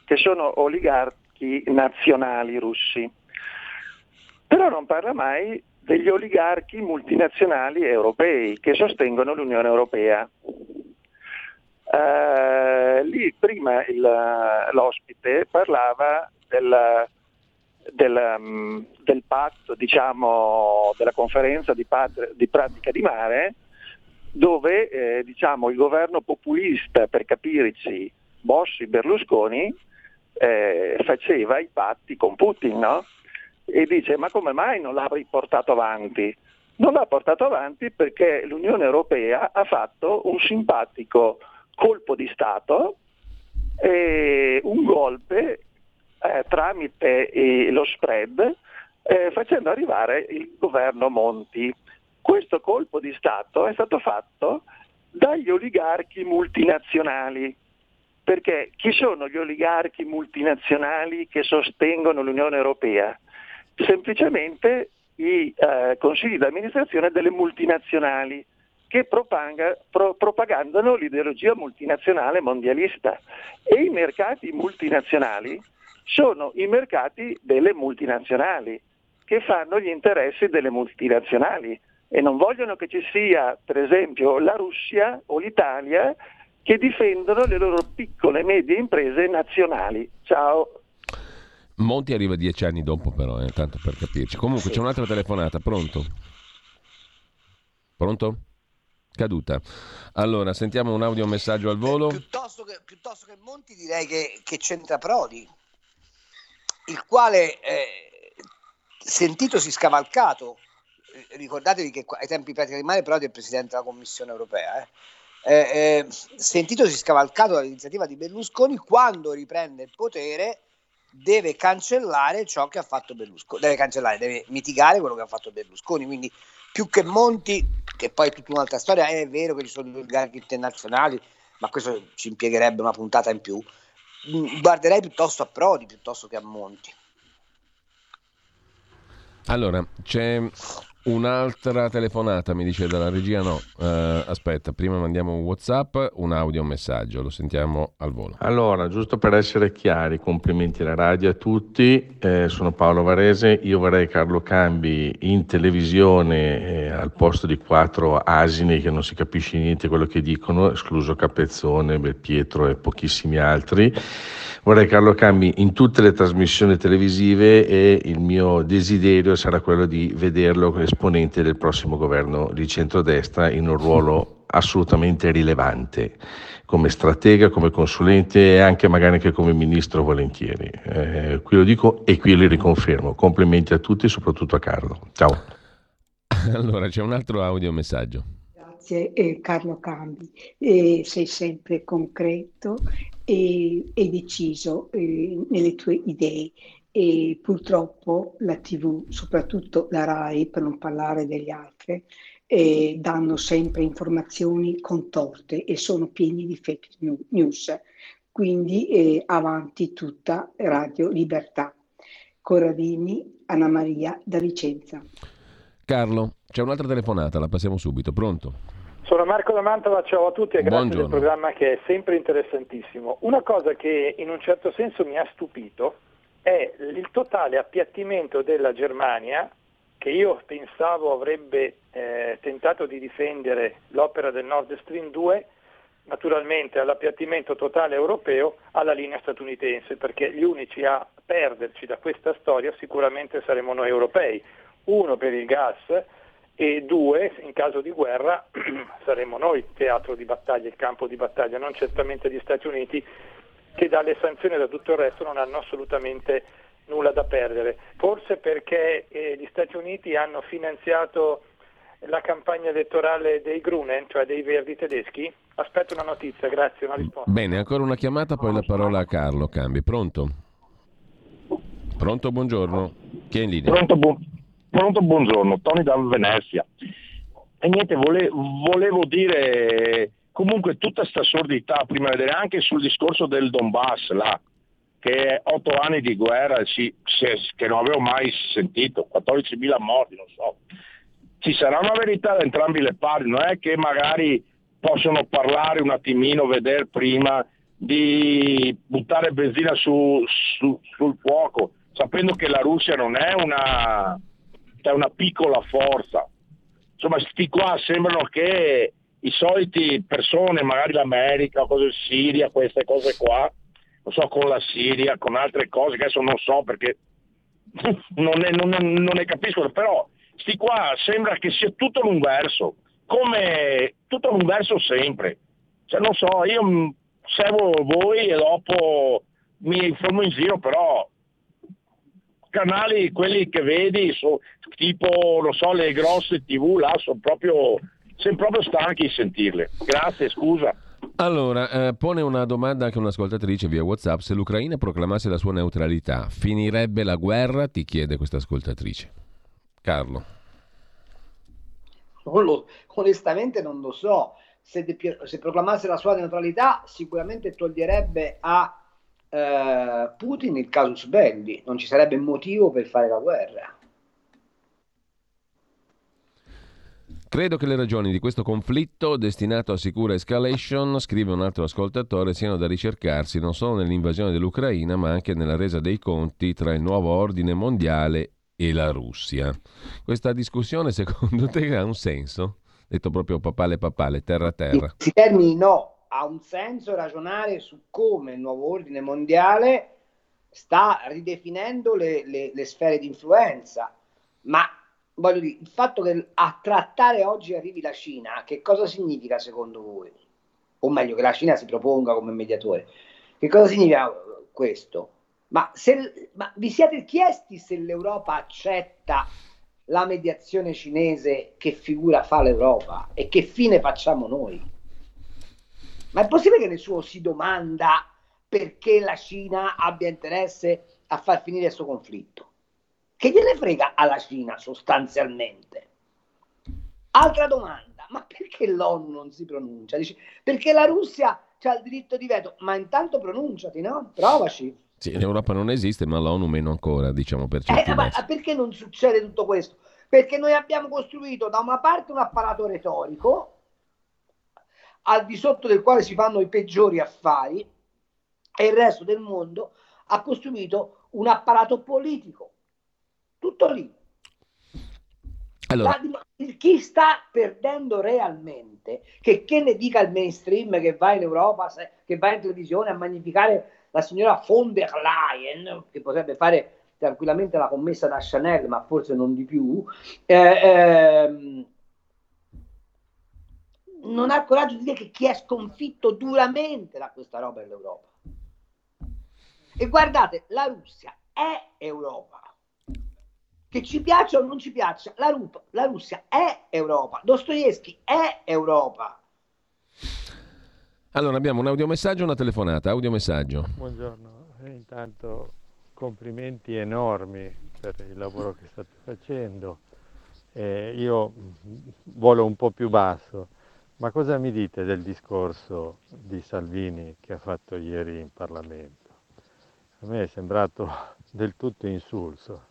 S6: che sono oligarchi nazionali russi, però non parla mai degli oligarchi multinazionali europei che sostengono l'Unione Europea. Uh, lì prima il, l'ospite parlava del, del, um, del patto, diciamo, della conferenza di, pat- di pratica di mare, dove eh, diciamo, il governo populista, per capirci, Bossi Berlusconi, eh, faceva i patti con Putin, no? E dice, ma come mai non l'ha riportato avanti? Non l'ha portato avanti perché l'Unione Europea ha fatto un simpatico colpo di Stato, eh, un golpe eh, tramite lo spread, eh, facendo arrivare il governo Monti questo colpo di Stato è stato fatto dagli oligarchi multinazionali. Perché chi sono gli oligarchi multinazionali che sostengono l'Unione Europea? Semplicemente i eh, consigli di amministrazione delle multinazionali che propanga, pro, propagandano l'ideologia multinazionale mondialista e i mercati multinazionali sono i mercati delle multinazionali che fanno gli interessi delle multinazionali e non vogliono che ci sia, per esempio, la Russia o l'Italia che difendono le loro piccole e medie imprese nazionali. Ciao.
S2: Monti arriva dieci anni dopo però, eh, tanto per capirci. Comunque sì. c'è un'altra telefonata, pronto? Pronto? Caduta. Allora, sentiamo un audio messaggio al volo.
S3: Piuttosto che, piuttosto che Monti direi che, che c'entra Prodi, il quale eh, sentitosi scavalcato, eh, ricordatevi che ai tempi pratica di mare Prodi è presidente della Commissione europea, eh, eh, eh, sentitosi scavalcato dall'iniziativa di Berlusconi, quando riprende il potere deve cancellare ciò che ha fatto Berlusconi, deve cancellare, deve mitigare quello che ha fatto Berlusconi, quindi più che Monti, che poi è tutta un'altra storia, è vero che ci sono due garchi internazionali, ma questo ci impiegherebbe una puntata in più. Mm, guarderei piuttosto a Prodi piuttosto che a Monti.
S2: Allora, c'è Un'altra telefonata mi dice dalla regia no. Uh, aspetta, prima mandiamo un WhatsApp, un audio, un messaggio, lo sentiamo al volo.
S7: Allora, giusto per essere chiari, complimenti alla radio a tutti. Eh, sono Paolo Varese, io vorrei Carlo Cambi in televisione eh, al posto di quattro asini che non si capisce niente quello che dicono, escluso Capezzone, Belpietro e pochissimi altri. Vorrei Carlo Cambi in tutte le trasmissioni televisive e il mio desiderio sarà quello di vederlo esponente del prossimo governo di centrodestra in un ruolo assolutamente rilevante come stratega, come consulente e anche magari anche come ministro volentieri. Eh, qui lo dico e qui lo riconfermo. Complimenti a tutti, soprattutto a Carlo. Ciao.
S2: Allora c'è un altro audio messaggio.
S8: Grazie eh, Carlo Cambi, eh, sei sempre concreto e, e deciso eh, nelle tue idee e purtroppo la TV, soprattutto la RAI, per non parlare degli altri, eh, danno sempre informazioni contorte e sono pieni di fake news. Quindi eh, avanti tutta Radio Libertà. Corradini, Anna Maria da Vicenza.
S2: Carlo, c'è un'altra telefonata, la passiamo subito. Pronto?
S9: Sono Marco da Mantova, ciao a tutti e grazie Buongiorno. del programma che è sempre interessantissimo. Una cosa che in un certo senso mi ha stupito è il totale appiattimento della Germania, che io pensavo avrebbe eh, tentato di difendere l'opera del Nord Stream 2, naturalmente all'appiattimento totale europeo, alla linea statunitense, perché gli unici a perderci da questa storia sicuramente saremo noi europei. Uno per il gas e due, in caso di guerra, saremo noi il teatro di battaglia, il campo di battaglia, non certamente gli Stati Uniti che dalle sanzioni e da tutto il resto non hanno assolutamente nulla da perdere. Forse perché eh, gli Stati Uniti hanno finanziato la campagna elettorale dei Grunen, cioè dei verdi tedeschi? Aspetto una notizia, grazie, una risposta.
S2: Bene, ancora una chiamata, poi la parola a Carlo Cambi. Pronto? Pronto, buongiorno. Chi è in linea?
S10: Pronto, bu- pronto buongiorno, Tony da Venezia. E niente, vole- volevo dire Comunque tutta questa sordità, prima di vedere anche sul discorso del Donbass, là, che otto anni di guerra sì, che non avevo mai sentito, 14.000 morti, non so. Ci sarà una verità da entrambi le parti, non è che magari possono parlare un attimino, vedere prima di buttare benzina su, su, sul fuoco, sapendo che la Russia non è una, è una piccola forza. Insomma, sti qua sembrano che i soliti persone, magari l'America, cose Siria, queste cose qua, non so, con la Siria, con altre cose che adesso non so perché non ne, non, non ne capiscono, però sti qua sembra che sia tutto l'universo, come tutto l'universo sempre. Cioè non so, io seguo voi e dopo mi informo in giro, però canali, quelli che vedi, so, tipo, non so, le grosse tv là, sono proprio siamo proprio stanchi di sentirle. Grazie, scusa.
S2: Allora, eh, pone una domanda anche un'ascoltatrice via WhatsApp. Se l'Ucraina proclamasse la sua neutralità, finirebbe la guerra? Ti chiede questa ascoltatrice. Carlo.
S3: Lo, onestamente non lo so. Se, de, se, proclamasse la sua neutralità, sicuramente toglierebbe a eh, Putin il casus belli. Non ci sarebbe motivo per fare la guerra.
S2: Credo che le ragioni di questo conflitto, destinato a sicura escalation, scrive un altro ascoltatore, siano da ricercarsi non solo nell'invasione dell'Ucraina, ma anche nella resa dei conti tra il nuovo ordine mondiale e la Russia. Questa discussione secondo te ha un senso? Detto proprio papale papale, terra terra.
S3: In termini no, ha un senso ragionare su come il nuovo ordine mondiale sta ridefinendo le, le, le sfere di influenza, ma voglio dire, il fatto che a trattare oggi arrivi la Cina, che cosa significa secondo voi? o meglio che la Cina si proponga come mediatore. Che cosa significa questo? Ma, se, ma vi siete chiesti se l'Europa accetta la mediazione cinese, che figura fa l'Europa e che fine facciamo noi? Ma è possibile che nessuno si domanda perché la Cina abbia interesse a far finire questo conflitto? Che gliene frega alla Cina sostanzialmente? Altra domanda, ma perché l'ONU non si pronuncia? Dici, perché la Russia ha il diritto di veto, ma intanto pronunciati, no? Provaci.
S2: Sì, l'Europa non esiste, ma l'ONU meno ancora, diciamo per certi
S3: eh, ma perché non succede tutto questo? Perché noi abbiamo costruito da una parte un apparato retorico al di sotto del quale si fanno i peggiori affari e il resto del mondo ha costruito un apparato politico. Tutto lì. Allora. La, chi sta perdendo realmente, che, che ne dica il mainstream che va in Europa, che va in televisione a magnificare la signora von der Leyen, che potrebbe fare tranquillamente la commessa da Chanel, ma forse non di più, eh, eh, non ha il coraggio di dire che chi è sconfitto duramente da questa roba è l'Europa. E guardate, la Russia è Europa. Che ci piaccia o non ci piaccia, la, Rupa, la Russia è Europa. Dostoevsky è Europa.
S2: Allora abbiamo un audiomessaggio e una telefonata. Audiomessaggio.
S11: Buongiorno, e intanto complimenti enormi per il lavoro che state facendo. Eh, io volo un po' più basso, ma cosa mi dite del discorso di Salvini che ha fatto ieri in Parlamento? A me è sembrato del tutto insulso.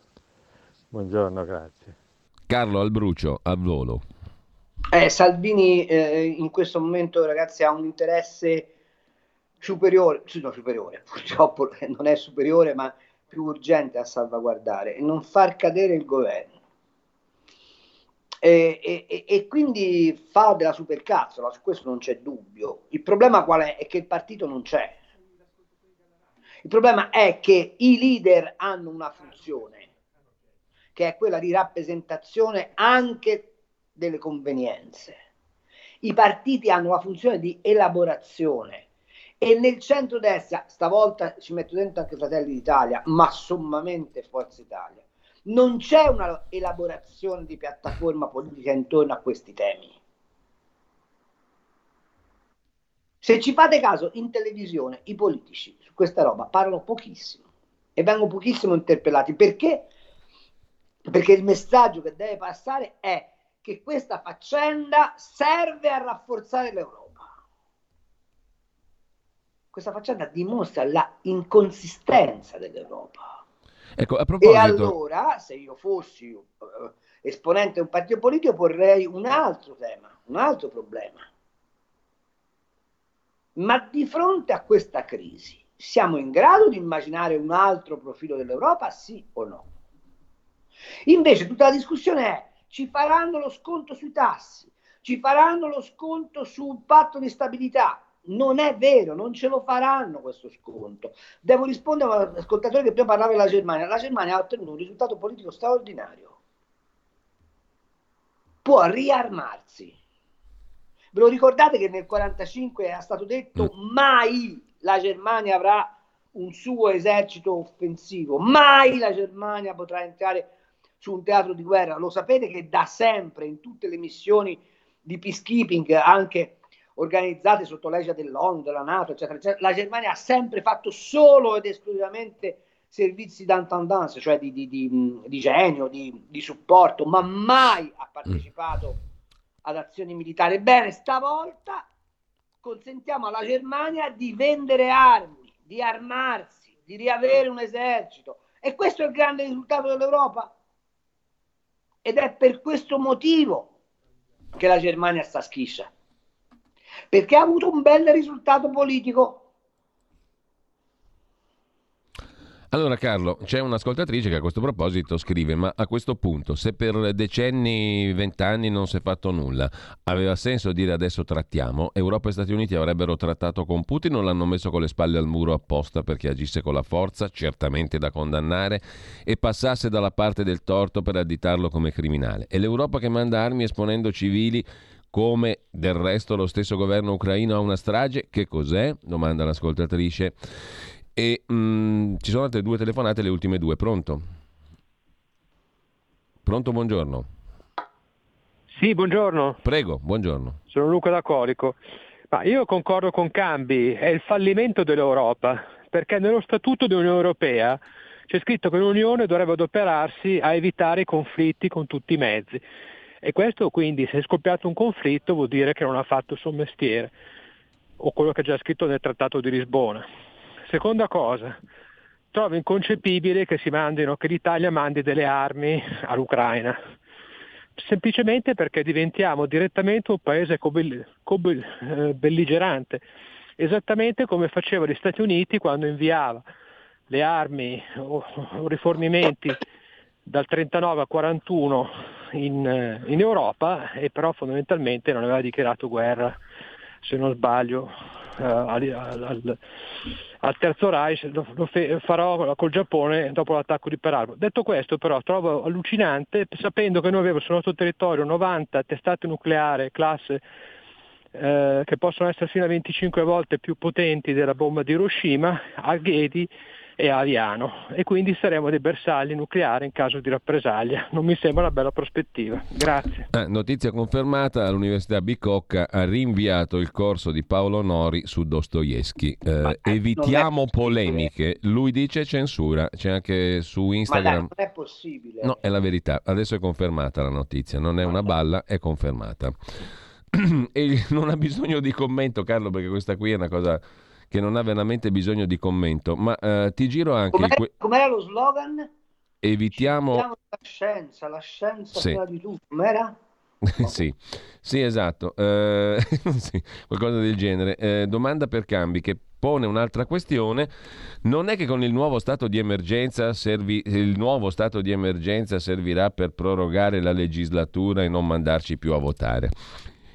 S11: Buongiorno, grazie.
S2: Carlo Albrucio, al volo.
S3: Eh, Salvini eh, in questo momento, ragazzi, ha un interesse superiore, sì, no, superiore, purtroppo non è superiore, ma più urgente a salvaguardare e non far cadere il governo. E, e, e, quindi fa della supercazzola, su questo non c'è dubbio. Il problema qual è? È che il partito non c'è. Il problema è che i leader hanno una funzione che è quella di rappresentazione anche delle convenienze. I partiti hanno la funzione di elaborazione e nel centro-destra, stavolta ci metto dentro anche Fratelli d'Italia, ma sommamente Forza Italia, non c'è una elaborazione di piattaforma politica intorno a questi temi. Se ci fate caso, in televisione i politici su questa roba parlano pochissimo e vengono pochissimo interpellati. Perché? Perché il messaggio che deve passare è che questa faccenda serve a rafforzare l'Europa. Questa faccenda dimostra la inconsistenza dell'Europa.
S2: Ecco, a proposito...
S3: E allora, se io fossi uh, esponente di un partito politico, porrei un altro tema, un altro problema. Ma di fronte a questa crisi, siamo in grado di immaginare un altro profilo dell'Europa, sì o no? Invece tutta la discussione è ci faranno lo sconto sui tassi, ci faranno lo sconto sul patto di stabilità. Non è vero, non ce lo faranno questo sconto. Devo rispondere all'ascoltatore che prima parlava della Germania. La Germania ha ottenuto un risultato politico straordinario. Può riarmarsi. Ve lo ricordate che nel 1945 è stato detto mm. mai la Germania avrà un suo esercito offensivo, mai la Germania potrà entrare su un teatro di guerra. Lo sapete che da sempre in tutte le missioni di peacekeeping, anche organizzate sotto l'egida dell'ONU, della Nato, eccetera, eccetera, la Germania ha sempre fatto solo ed esclusivamente servizi d'intendance, cioè di, di, di, di genio, di, supporto, ma mai ha partecipato ad azioni militari. Bene, stavolta consentiamo alla Germania di vendere armi, di armarsi, di riavere un esercito. E questo è il grande risultato dell'Europa. Ed è per questo motivo che la Germania sta schiscia. Perché ha avuto un bel risultato politico
S2: Allora Carlo, c'è un'ascoltatrice che a questo proposito scrive, ma a questo punto se per decenni, vent'anni non si è fatto nulla, aveva senso dire adesso trattiamo? Europa e Stati Uniti avrebbero trattato con Putin o l'hanno messo con le spalle al muro apposta perché agisse con la forza, certamente da condannare, e passasse dalla parte del torto per additarlo come criminale? E l'Europa che manda armi esponendo civili come del resto lo stesso governo ucraino ha una strage? Che cos'è? domanda l'ascoltatrice. E mh, mm, ci sono altre due telefonate, le ultime due. Pronto? Pronto, buongiorno.
S12: Sì, buongiorno.
S2: Prego, buongiorno.
S12: Sono Luca da Corico. Ma io concordo con Cambi, è il fallimento dell'Europa, perché nello Statuto dell'Unione Europea c'è scritto che l'Unione dovrebbe adoperarsi a evitare i conflitti con tutti i mezzi. E questo quindi, se è scoppiato un conflitto, vuol dire che non ha fatto il suo mestiere, o quello che è già scritto nel Trattato di Lisbona. Seconda cosa, trovo inconcepibile che, mandino, che l'Italia mandi delle armi all'Ucraina, semplicemente perché diventiamo direttamente un paese eh, belligerante, esattamente come faceva gli Stati Uniti quando inviava le armi o, o rifornimenti dal 39 al 41 in, eh, in, Europa e però fondamentalmente non aveva dichiarato guerra, se non sbaglio, uh, al, al, al, terzo Reich, lo, lo fe, farò col Giappone dopo l'attacco di Pearl. Detto questo però trovo allucinante, sapendo che noi abbiamo sul nostro territorio 90 testate nucleari classe eh, che possono essere fino a 25 volte più potenti della bomba di Hiroshima, a Ghedi e Aviano e quindi saremo dei bersagli nucleari in caso di rappresaglia. Non mi sembra una bella prospettiva. Grazie.
S2: Eh, notizia confermata, l'Università Bicocca ha rinviato il corso di Paolo Nori su Dostoevsky. Eh, eh evitiamo polemiche, lui dice censura, c'è anche su Instagram. Ma
S3: non è possibile.
S2: No, è la verità. Adesso è confermata la notizia, non è una balla, è confermata. e non ha bisogno di commento, Carlo, perché questa qui è una cosa che non ha veramente bisogno di commento, ma uh, ti giro anche...
S3: Com'era, que... com'era lo slogan?
S2: Evitiamo...
S3: Evitiamo la scienza, la scienza sì. di tutto, com'era?
S2: sì. sì, esatto, uh, sì, qualcosa del genere. Uh, domanda per cambi che pone un'altra questione. Non è che con il nuovo stato di emergenza servi... il nuovo stato di emergenza servirà per prorogare la legislatura e non mandarci più a votare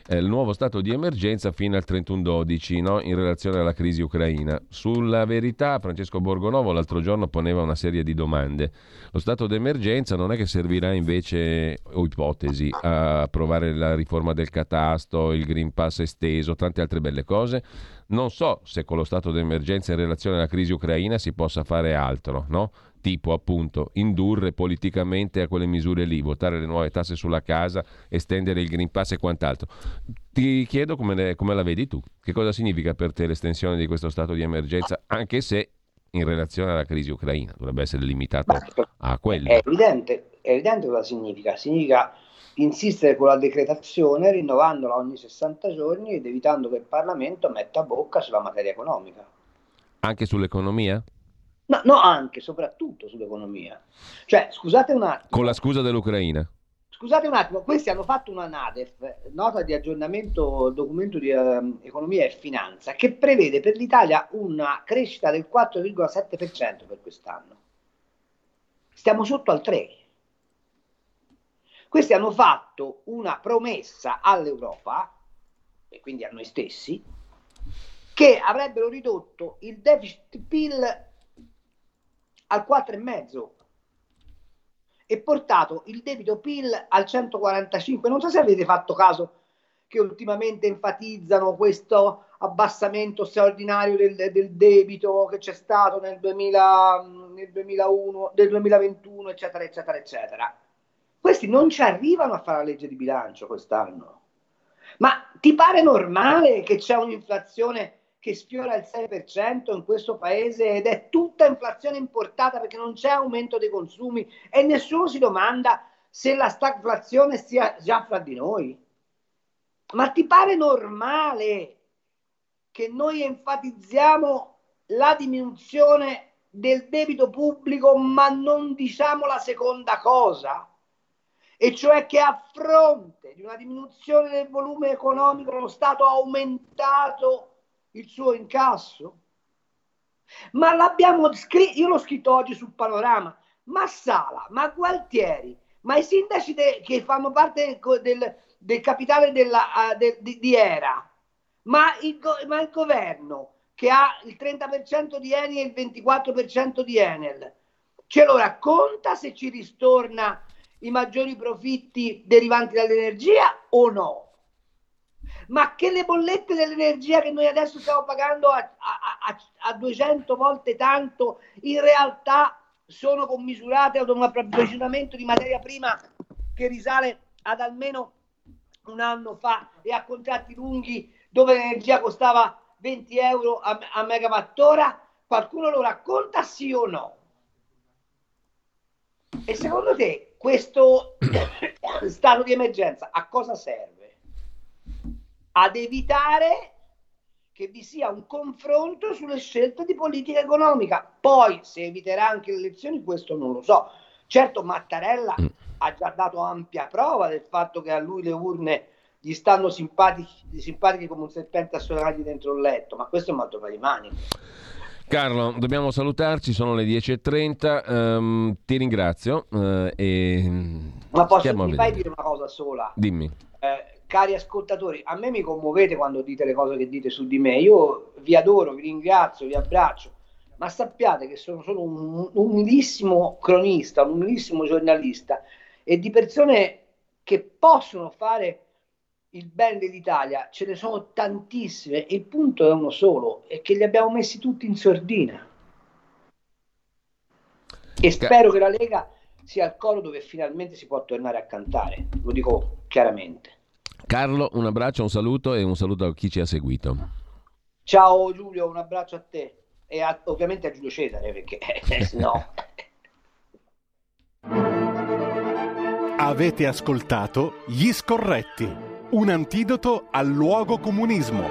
S2: eh, il nuovo stato di emergenza fino al 31-12 no? in relazione alla crisi ucraina. Sulla verità Francesco Borgonovo l'altro giorno poneva una serie di domande. Lo stato d'emergenza non è che servirà invece, o ipotesi, a approvare la riforma del catasto, il Green Pass esteso, tante altre belle cose? Non so se con lo stato d'emergenza in relazione alla crisi ucraina si possa fare altro, no? Tipo appunto indurre politicamente a quelle misure lì, votare le nuove tasse sulla casa, estendere il Green Pass e quant'altro. Ti chiedo come, ne, come la vedi tu, che cosa significa per te l'estensione di questo stato di emergenza, anche se in relazione alla crisi ucraina dovrebbe essere limitato Beh, a quello.
S3: È evidente, è evidente cosa significa, significa insistere con la decretazione rinnovandola ogni 60 giorni ed evitando che il Parlamento metta bocca sulla materia economica.
S2: Anche sull'economia?
S3: No, no, anche, soprattutto sull'economia. Cioè, scusate un attimo.
S2: Con la scusa dell'Ucraina.
S3: Scusate un attimo, questi hanno fatto una NADEF, nota di aggiornamento documento di uh, economia e finanza, che prevede per l'Italia una crescita del 4,7% per quest'anno. Stiamo sotto al 3%. Questi hanno fatto una promessa all'Europa, e quindi a noi stessi, che avrebbero ridotto il deficit PIL al 4,5 e portato il debito PIL al 145. Non so se avete fatto caso che ultimamente enfatizzano questo abbassamento straordinario del, del debito che c'è stato nel, 2000, nel 2001, del 2021, eccetera, eccetera, eccetera. Questi non ci arrivano a fare la legge di bilancio quest'anno. Ma ti pare normale che c'è un'inflazione che sfiora il 6% in questo paese ed è tutta inflazione importata perché non c'è aumento dei consumi e nessuno si domanda se la stagflazione sia già fra di noi. Ma ti pare normale che noi enfatizziamo la diminuzione del debito pubblico ma non diciamo la seconda cosa? E cioè che a fronte di una diminuzione del volume economico lo Stato ha aumentato il suo incasso? Ma l'abbiamo scritto, io l'ho scritto oggi sul panorama, ma Sala, ma Gualtieri, ma i sindaci de, che fanno parte del, del, capitale della, uh, de, di, di, Era, ma il, ma il governo che ha il 30% di Eni e il 24% di Enel, ce lo racconta se ci ristorna i maggiori profitti derivanti dall'energia o no? Ma che le bollette dell'energia che noi adesso stiamo pagando a, a, a, a 200 volte tanto in realtà sono commisurate ad un approvvigionamento di materia prima che risale ad almeno un anno fa e a contratti lunghi dove l'energia costava 20 euro a, a megawattora? Qualcuno lo racconta sì o no? E secondo te questo stato di emergenza a cosa serve? Ad evitare che vi sia un confronto sulle scelte di politica economica. Poi se eviterà anche le elezioni, questo non lo so. Certo, Mattarella mm. ha già dato ampia prova del fatto che a lui le urne gli stanno simpatici, simpatiche come un serpente assolato dentro il letto, ma questo è un altro paio di mani.
S2: Carlo, dobbiamo salutarci, sono le 10.30, um, ehm, ti ringrazio. Uh, e...
S3: Ma posso, mi fai dire una cosa sola?
S2: Dimmi.
S3: Eh, cari ascoltatori, a me mi commuovete quando dite le cose che dite su di me, io vi adoro, vi ringrazio, vi abbraccio, ma sappiate che sono solo un, un umilissimo cronista, un umilissimo giornalista e di persone che possono fare il bene dell'Italia ce ne sono tantissime, il punto è uno solo, è che li abbiamo messi tutti in sordina. E spero che la Lega sia il coro dove finalmente si può tornare a cantare, lo dico chiaramente.
S2: Carlo, un abbraccio, un saluto e un saluto a chi ci ha seguito.
S3: Ciao Giulio, un abbraccio a te e a, ovviamente a Giulio Cesare perché eh, no.
S1: Avete ascoltato Gli Scorretti un antidoto al luogo comunismo.